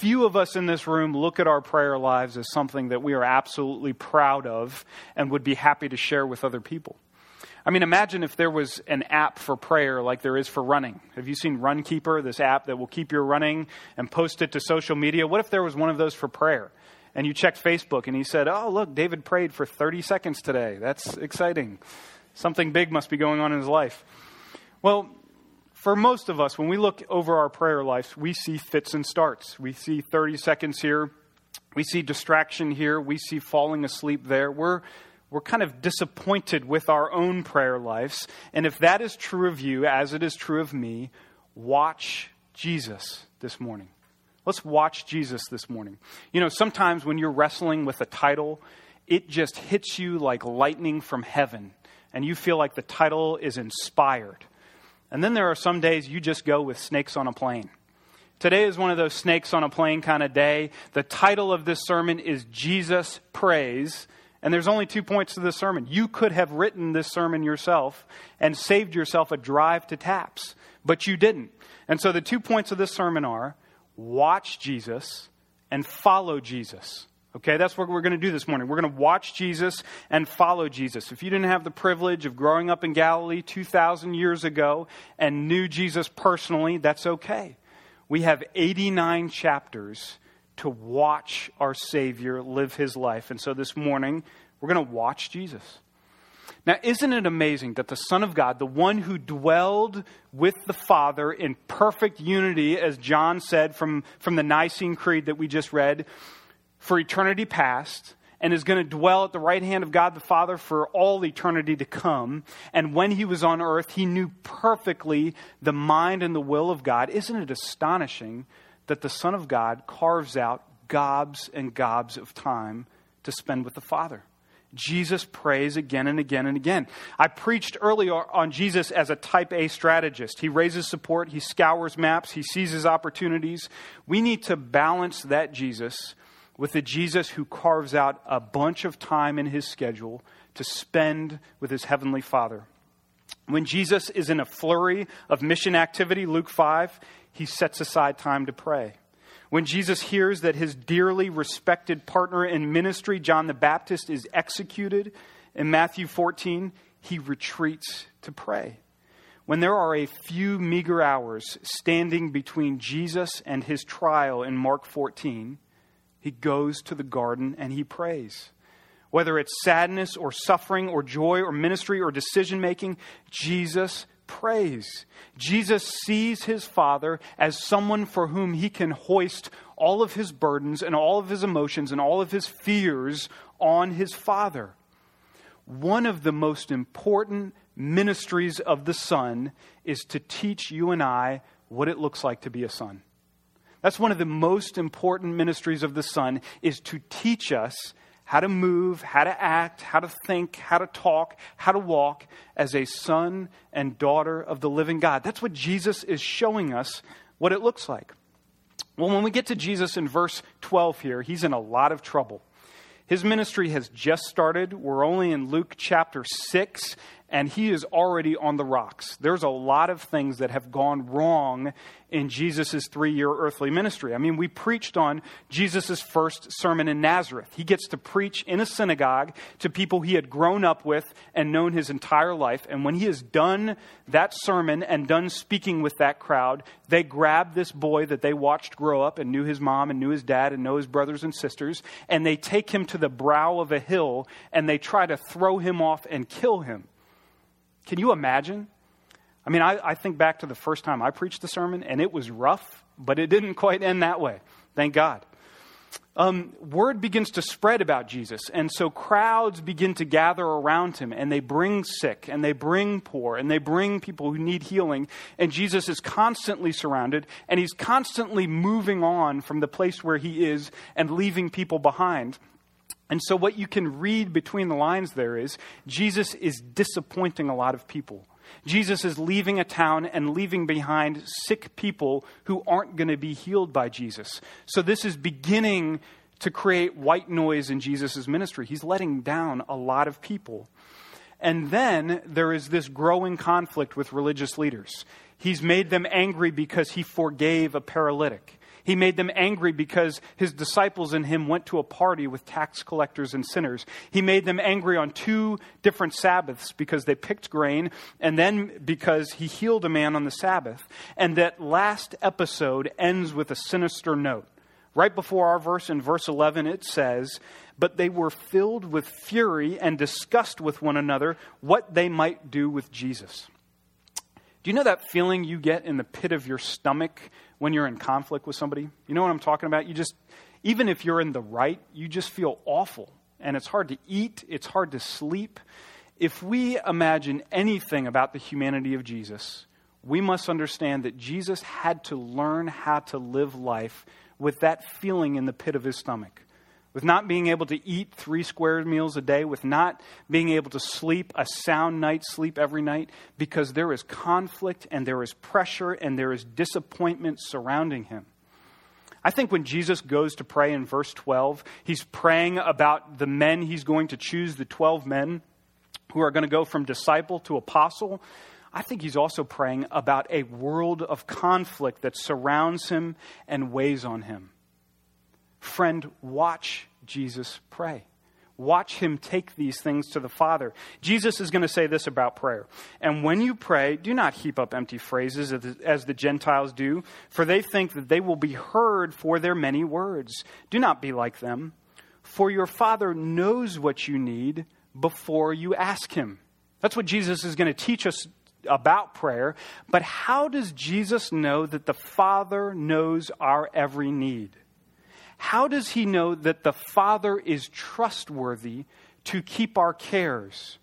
few of us in this room look at our prayer lives as something that we are absolutely proud of and would be happy to share with other people. I mean, imagine if there was an app for prayer like there is for running. Have you seen Runkeeper, this app that will keep you running and post it to social media? What if there was one of those for prayer? And you checked Facebook and he said, Oh, look, David prayed for 30 seconds today. That's exciting. Something big must be going on in his life. Well, for most of us, when we look over our prayer life, we see fits and starts. We see 30 seconds here, we see distraction here, we see falling asleep there. We're, we're kind of disappointed with our own prayer lives. And if that is true of you, as it is true of me, watch Jesus this morning. Let's watch Jesus this morning. You know, sometimes when you're wrestling with a title, it just hits you like lightning from heaven, and you feel like the title is inspired. And then there are some days you just go with snakes on a plane. Today is one of those snakes on a plane kind of day. The title of this sermon is Jesus Prays. And there's only two points to this sermon. You could have written this sermon yourself and saved yourself a drive to taps, but you didn't. And so the two points of this sermon are watch Jesus and follow Jesus. Okay, that's what we're going to do this morning. We're going to watch Jesus and follow Jesus. If you didn't have the privilege of growing up in Galilee 2,000 years ago and knew Jesus personally, that's okay. We have 89 chapters to watch our Savior live his life. And so this morning, we're going to watch Jesus. Now, isn't it amazing that the Son of God, the one who dwelled with the Father in perfect unity, as John said from, from the Nicene Creed that we just read, for eternity past and is going to dwell at the right hand of God the Father for all eternity to come. And when he was on earth, he knew perfectly the mind and the will of God. Isn't it astonishing that the Son of God carves out gobs and gobs of time to spend with the Father? Jesus prays again and again and again. I preached earlier on Jesus as a type A strategist. He raises support, he scours maps, he seizes opportunities. We need to balance that Jesus with a Jesus who carves out a bunch of time in his schedule to spend with his heavenly Father. When Jesus is in a flurry of mission activity, Luke 5, he sets aside time to pray. When Jesus hears that his dearly respected partner in ministry, John the Baptist, is executed in Matthew 14, he retreats to pray. When there are a few meager hours standing between Jesus and his trial in Mark 14, he goes to the garden and he prays. Whether it's sadness or suffering or joy or ministry or decision making, Jesus prays. Jesus sees his Father as someone for whom he can hoist all of his burdens and all of his emotions and all of his fears on his Father. One of the most important ministries of the Son is to teach you and I what it looks like to be a son. That's one of the most important ministries of the Son is to teach us how to move, how to act, how to think, how to talk, how to walk as a son and daughter of the living God. That's what Jesus is showing us what it looks like. Well, when we get to Jesus in verse 12 here, he's in a lot of trouble. His ministry has just started. We're only in Luke chapter 6, and he is already on the rocks. There's a lot of things that have gone wrong in Jesus' three year earthly ministry. I mean, we preached on Jesus' first sermon in Nazareth. He gets to preach in a synagogue to people he had grown up with and known his entire life. And when he has done that sermon and done speaking with that crowd, they grab this boy that they watched grow up and knew his mom and knew his dad and know his brothers and sisters, and they take him to the brow of a hill and they try to throw him off and kill him. Can you imagine? I mean, I, I, think back to the first time I preached the sermon, and it was rough, but it didn't quite end that way. Thank God. Um, word begins to spread about Jesus, and so crowds begin to gather around him, and they bring sick, and they bring poor, and they bring people who need healing. And Jesus is constantly surrounded, and he's constantly moving on from the place where he is and leaving people behind. And so, what you can read between the lines there is Jesus is disappointing a lot of people. Jesus is leaving a town and leaving behind sick people who aren't going to be healed by Jesus. So, this is beginning to create white noise in Jesus' ministry. He's letting down a lot of people. And then there is this growing conflict with religious leaders. He's made them angry because he forgave a paralytic. He made them angry because his disciples and him went to a party with tax collectors and sinners. He made them angry on two different Sabbaths because they picked grain, and then because he healed a man on the Sabbath. And that last episode ends with a sinister note. Right before our verse, in verse 11, it says, But they were filled with fury and discussed with one another what they might do with Jesus. Do you know that feeling you get in the pit of your stomach when you're in conflict with somebody? You know what I'm talking about? You just, even if you're in the right, you just feel awful. And it's hard to eat, it's hard to sleep. If we imagine anything about the humanity of Jesus, we must understand that Jesus had to learn how to live life with that feeling in the pit of his stomach with not being able to eat three square meals a day, with not being able to sleep a sound night's sleep every night, because there is conflict and there is pressure and there is disappointment surrounding him. I think when Jesus goes to pray in verse 12, he's praying about the men he's going to choose, the 12 men who are going to go from disciple to apostle. I think he's also praying about a world of conflict that surrounds him and weighs on him. Friend, watch Jesus pray. Watch him take these things to the Father. Jesus is going to say this about prayer. And when you pray, do not heap up empty phrases as the Gentiles do, for they think that they will be heard for their many words. Do not be like them, for your Father knows what you need before you ask him. That's what Jesus is going to teach us about prayer. But how does Jesus know that the Father knows our every need? How does he know that the Father is trustworthy to keep our cares?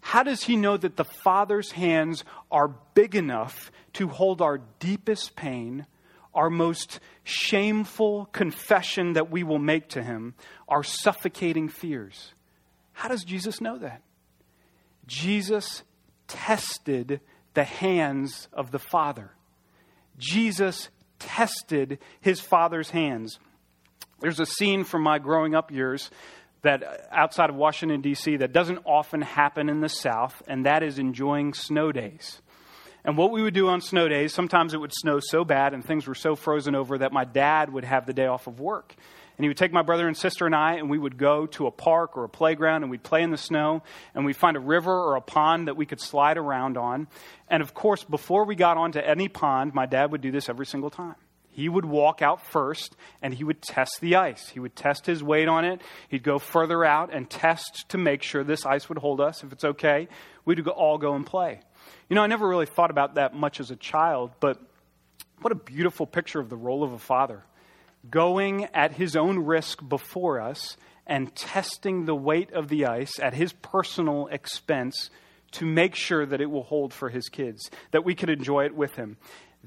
How does he know that the Father's hands are big enough to hold our deepest pain, our most shameful confession that we will make to him, our suffocating fears? How does Jesus know that? Jesus tested the hands of the Father. Jesus tested his Father's hands. There's a scene from my growing up years that uh, outside of Washington, D.C., that doesn't often happen in the South, and that is enjoying snow days. And what we would do on snow days, sometimes it would snow so bad and things were so frozen over that my dad would have the day off of work. And he would take my brother and sister and I, and we would go to a park or a playground, and we'd play in the snow, and we'd find a river or a pond that we could slide around on. And of course, before we got onto any pond, my dad would do this every single time. He would walk out first and he would test the ice. He would test his weight on it. He'd go further out and test to make sure this ice would hold us. If it's okay, we'd all go and play. You know, I never really thought about that much as a child, but what a beautiful picture of the role of a father. Going at his own risk before us and testing the weight of the ice at his personal expense to make sure that it will hold for his kids, that we could enjoy it with him.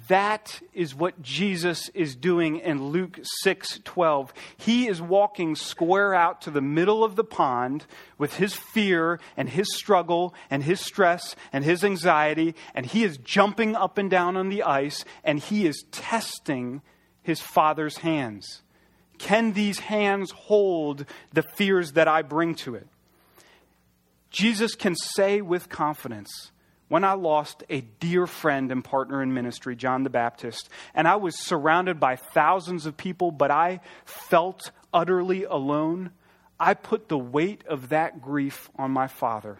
That is what Jesus is doing in Luke 6 12. He is walking square out to the middle of the pond with his fear and his struggle and his stress and his anxiety, and he is jumping up and down on the ice and he is testing his father's hands. Can these hands hold the fears that I bring to it? Jesus can say with confidence, when I lost a dear friend and partner in ministry, John the Baptist, and I was surrounded by thousands of people, but I felt utterly alone, I put the weight of that grief on my father,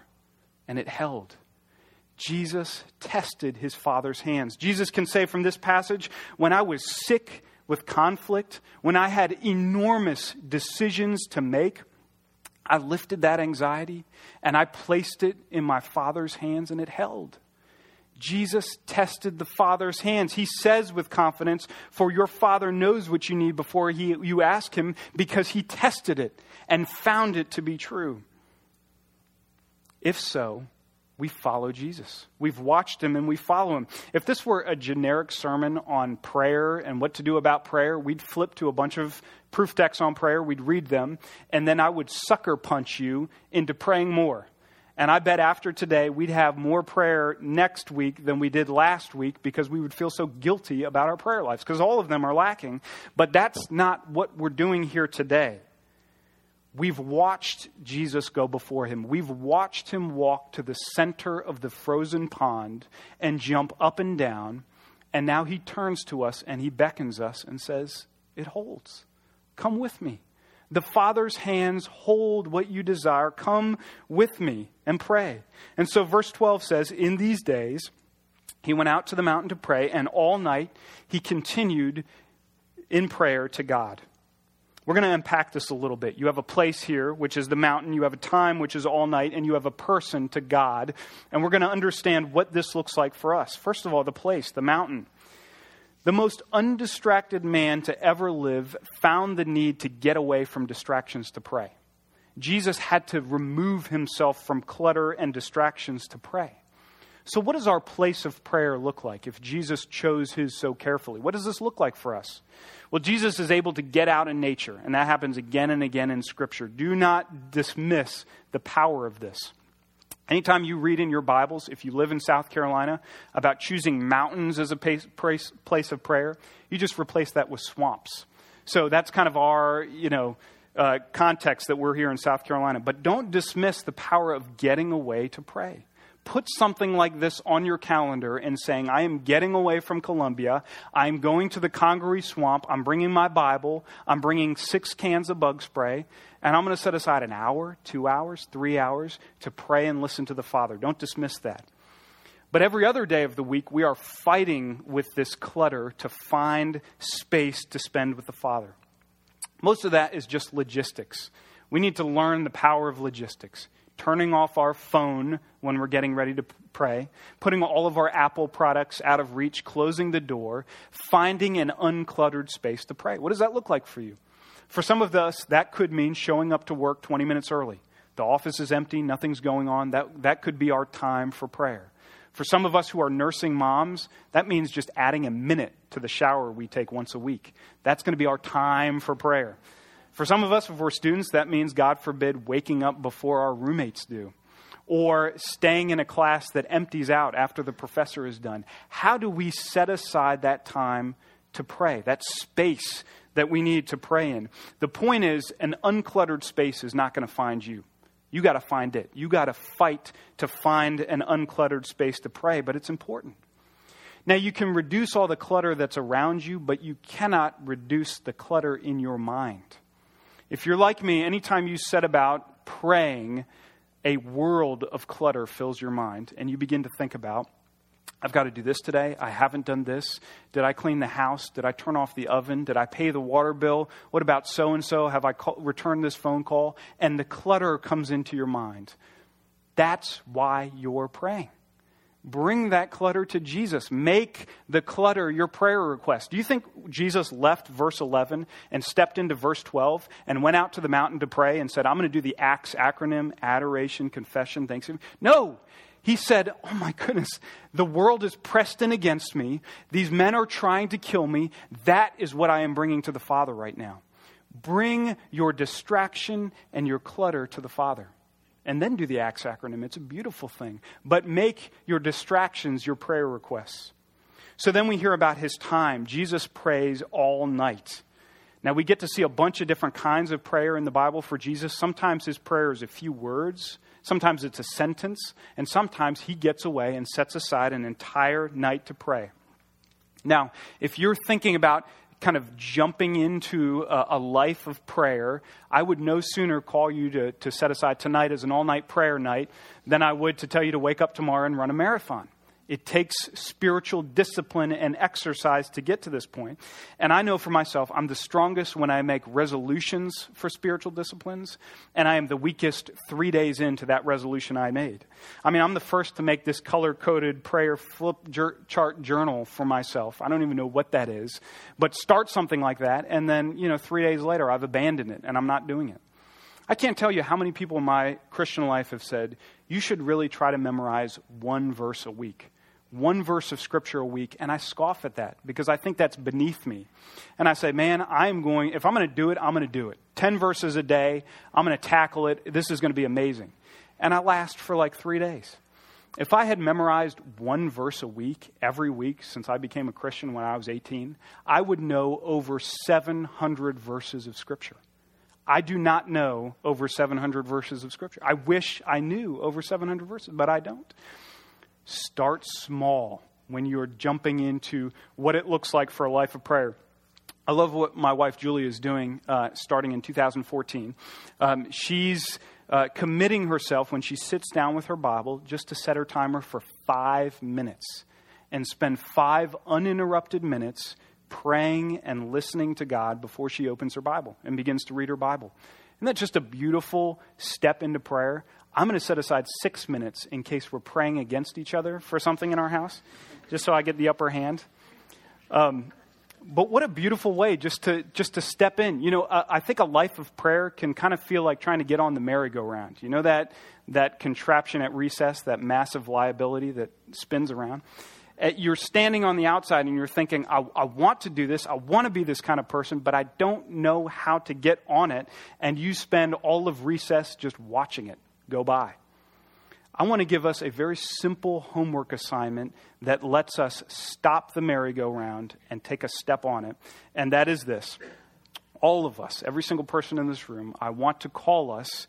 and it held. Jesus tested his father's hands. Jesus can say from this passage, when I was sick with conflict, when I had enormous decisions to make, I lifted that anxiety and I placed it in my Father's hands and it held. Jesus tested the Father's hands. He says with confidence, For your Father knows what you need before he, you ask Him, because He tested it and found it to be true. If so, we follow Jesus. We've watched him and we follow him. If this were a generic sermon on prayer and what to do about prayer, we'd flip to a bunch of proof texts on prayer, we'd read them, and then I would sucker punch you into praying more. And I bet after today, we'd have more prayer next week than we did last week because we would feel so guilty about our prayer lives because all of them are lacking. But that's not what we're doing here today. We've watched Jesus go before him. We've watched him walk to the center of the frozen pond and jump up and down And now he turns to us and he beckons us and says, It holds. Come with me. The Father's hands hold what you desire. Come with me and pray. And so, verse 12 says, In these days, he went out to the mountain to pray, and all night he continued in prayer to God. We're going to unpack this a little bit. You have a place here, which is the mountain. You have a time, which is all night, and you have a person to God. And we're going to understand what this looks like for us. First of all, the place, the mountain. The most undistracted man to ever live found the need to get away from distractions to pray. Jesus had to remove himself from clutter and distractions to pray. So, what does our place of prayer look like if Jesus chose his so carefully? What does this look like for us? Well, Jesus is able to get out in nature, and that happens again and again in Scripture. Do not dismiss the power of this. Anytime you read in your Bibles, if you live in South Carolina, about choosing mountains as a place of prayer, you just replace that with swamps. So that's kind of our, you know, uh, context that we're here in South Carolina. But don't dismiss the power of getting away to pray put something like this on your calendar and saying, I am getting away from Columbia. I'm going to the Congaree Swamp. I'm bringing my Bible. I'm bringing six cans of bug spray. And I'm going to set aside an hour, two hours, three hours to pray and listen to the Father. Don't dismiss that. But every other day of the week, we are fighting with this clutter to find space to spend with the Father. Most of that is just logistics. We need to learn the power of logistics turning off our phone when we're getting ready to pray, putting all of our Apple products out of reach, closing the door, finding an uncluttered space to pray. What does that look like for you? For some of us, that could mean showing up to work 20 minutes early. The office is empty, nothing's going on. That, that could be our time for prayer. For some of us who are nursing moms, that means just adding a minute to the shower we take once a week. That's going to be our time for prayer. For some of us, if we're students, that means, God forbid, waking up before our roommates do or staying in a class that empties out after the professor is done. How do we set aside that time to pray, that space that we need to pray in? The point is, an uncluttered space is not going to find you. You got to find it. You got to fight to find an uncluttered space to pray, but it's important. Now, you can reduce all the clutter that's around you, but you cannot reduce the clutter in your mind. If you're like me, anytime you set about praying, a world of clutter fills your mind, and you begin to think about, I've got to do this today. I haven't done this. Did I clean the house? Did I turn off the oven? Did I pay the water bill? What about so and so? Have I call, returned this phone call? And the clutter comes into your mind. That's why you're praying. Bring that clutter to Jesus. Make the clutter your prayer request. Do you think Jesus left verse 11 and stepped into verse 12 and went out to the mountain to pray and said, I'm going to do the ACTS acronym, adoration, confession, thanksgiving? No. He said, Oh my goodness, the world is pressed in against me. These men are trying to kill me. That is what I am bringing to the Father right now. Bring your distraction and your clutter to the Father and then do the ACTS acronym. It's a beautiful thing. But make your distractions your prayer requests. So then we hear about his time. Jesus prays all night. Now we get to see a bunch of different kinds of prayer in the Bible for Jesus. Sometimes his prayer is a few words, sometimes it's a sentence, and sometimes he gets away and sets aside an entire night to pray. Now, if you're thinking about kind of jumping into a, a, life of prayer, I would no sooner call you to, to set aside tonight as an all night prayer night than I would to tell you to wake up tomorrow and run a marathon. It takes spiritual discipline and exercise to get to this point. And I know for myself, I'm the strongest when I make resolutions for spiritual disciplines, and I am the weakest three days into that resolution I made. I mean, I'm the first to make this color coded prayer flip chart journal for myself. I don't even know what that is, but start something like that, and then, you know, three days later, I've abandoned it and I'm not doing it. I can't tell you how many people in my Christian life have said, you should really try to memorize one verse a week one verse of scripture a week, and I scoff at that because I think that's beneath me. And I say, man, I'm going, if I'm going to do it, I'm going to do it. 10 verses a day, I'm going to tackle it. This is going to be amazing. And I last for like three days. If I had memorized one verse a week, every week since I became a Christian when I was 18, I would know over 700 verses of Scripture. I do not know over 700 verses of Scripture. I wish I knew over 700 verses, but I don't. Start small. when you're jumping into what it looks like for a life of prayer. I love what my wife Julie is doing uh, starting in 2014. Um, she's uh, committing herself when she sits down with her Bible just to set her timer for five minutes and spend five uninterrupted minutes praying and listening to God before she opens her Bible and begins to read her Bible. Isn't that just a beautiful step into prayer? I'm going to set aside six minutes in case we're praying against each other for something in our house, just so I get the upper hand. Um, but what a beautiful way just to just to step in. You know, I think a life of prayer can kind of feel like trying to get on the merry-go-round. You know that that contraption at recess, that massive liability that spins around. Uh, you're standing on the outside and you're thinking, I, I want to do this, I want to be this kind of person, but I don't know how to get on it. And you spend all of recess just watching it go by. I want to give us a very simple homework assignment that lets us stop the merry-go-round and take a step on it. And that is this all of us, every single person in this room, I want to call us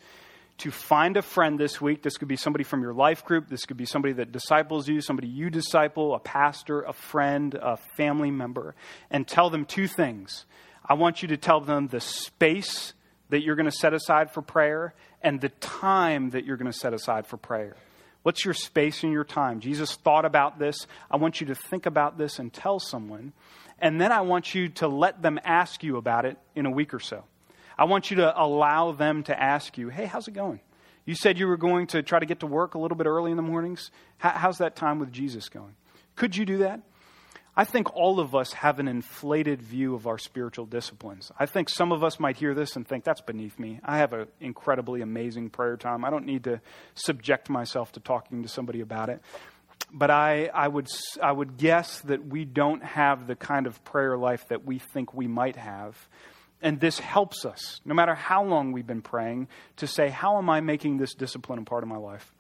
to find a friend this week. This could be somebody from your life group. This could be somebody that disciples you, somebody you disciple, a pastor, a friend, a family member, and tell them two things. I want you to tell them the space that you're going to set aside for prayer and the time that you're going to set aside for prayer. What's your space and your time? Jesus thought about this. I want you to think about this and tell someone. And then I want you to let them ask you about it in a week or so. I want you to allow them to ask you, hey, how's it going? You said you were going to try to get to work a little bit early in the mornings. how's that time with Jesus going? Could you do that? I think all of us have an inflated view of our spiritual disciplines. I think some of us might hear this and think, that's beneath me. I have an incredibly amazing prayer time. I don't need to subject myself to talking to somebody about it. But I, I, would, I would guess that we don't have the kind of prayer life that we think we might have. And this helps us, no matter how long we've been praying, to say, How am I making this discipline a part of my life?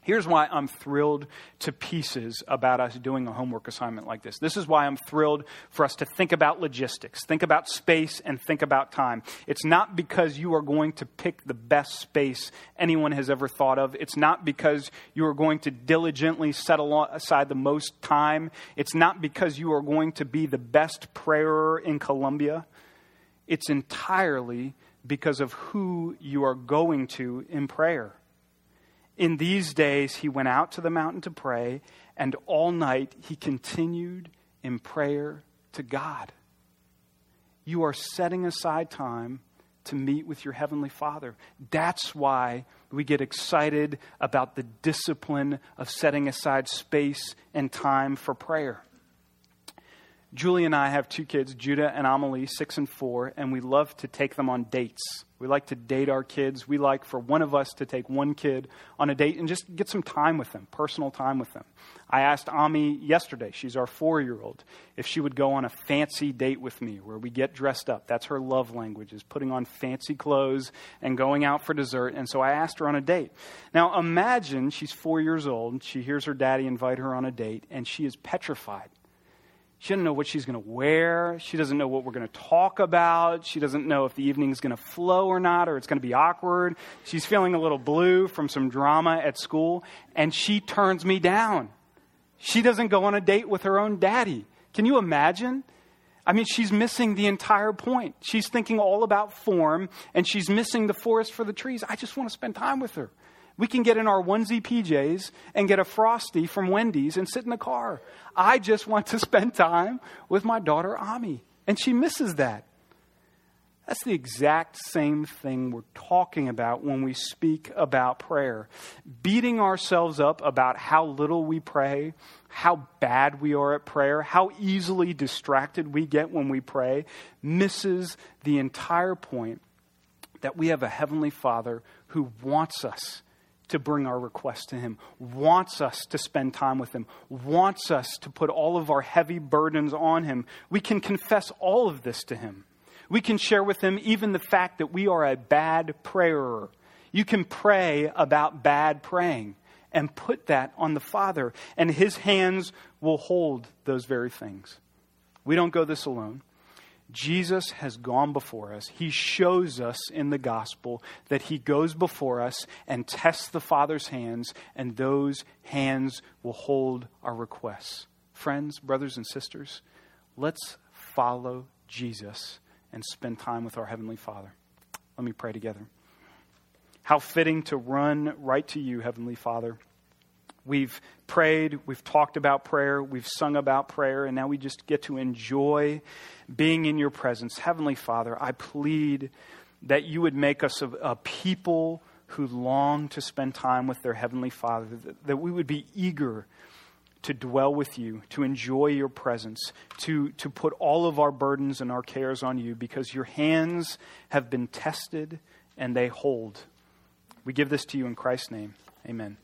Here's why I'm thrilled to pieces about us doing a homework assignment like this. This is why I'm thrilled for us to think about logistics, think about space, and think about time. It's not because you are going to pick the best space anyone has ever thought of. It's not because you are going to diligently set aside the most time. It's not because you are going to be the best prayer in Columbia. It's entirely because of who you are going to in prayer. In these days, he went out to the mountain to pray, and all night he continued in prayer to God. You are setting aside time to meet with your Heavenly Father. That's why we get excited about the discipline of setting aside space and time for prayer. Julie and I have two kids, Judah and Amelie, six and four, and we love to take them on dates. We like to date our kids. We like for one of us to take one kid on a date and just get some time with them, personal time with them. I asked Ami yesterday, she's our four year old, if she would go on a fancy date with me where we get dressed up. That's her love language, is putting on fancy clothes and going out for dessert. And so I asked her on a date. Now imagine she's four years old, she hears her daddy invite her on a date, and she is petrified. She doesn't know what she's going to wear. She doesn't know what we're going to talk about. She doesn't know if the evening's going to flow or not, or it's going to be awkward. She's feeling a little blue from some drama at school, and she turns me down. She doesn't go on a date with her own daddy. Can you imagine? I mean, she's missing the entire point. She's thinking all about form, and she's missing the forest for the trees. I just want to spend time with her. We can get in our onesie PJs and get a Frosty from Wendy's and sit in the car. I just want to spend time with my daughter, Ami. And she misses that. That's the exact same thing we're talking about when we speak about prayer. Beating ourselves up about how little we pray, how bad we are at prayer, how easily distracted we get when we pray, misses the entire point that we have a Heavenly Father who wants us to bring our request to Him, wants us to spend time with Him, wants us to put all of our heavy burdens on Him. We can confess all of this to Him. We can share with Him even the fact that we are a bad prayer. You can pray about bad praying and put that on the Father, and His hands will hold those very things. We don't go this alone. Jesus has gone before us. He shows us in the gospel that he goes before us and tests the Father's hands, and those hands will hold our requests. friends, brothers, and sisters, let's follow Jesus and spend time with our Heavenly Father. Let me pray together. How fitting to run right to you, Heavenly Father. We've prayed, we've talked about prayer, we've sung about prayer, and now we just get to enjoy being in your presence. Heavenly Father, I plead that you would make us a, a people who long to spend time with their Heavenly Father, that, that we would be eager to dwell with you, to enjoy your presence, to, to put all of our burdens and our cares on you because your hands have been tested and they hold. We give this to you in Christ's name. Amen.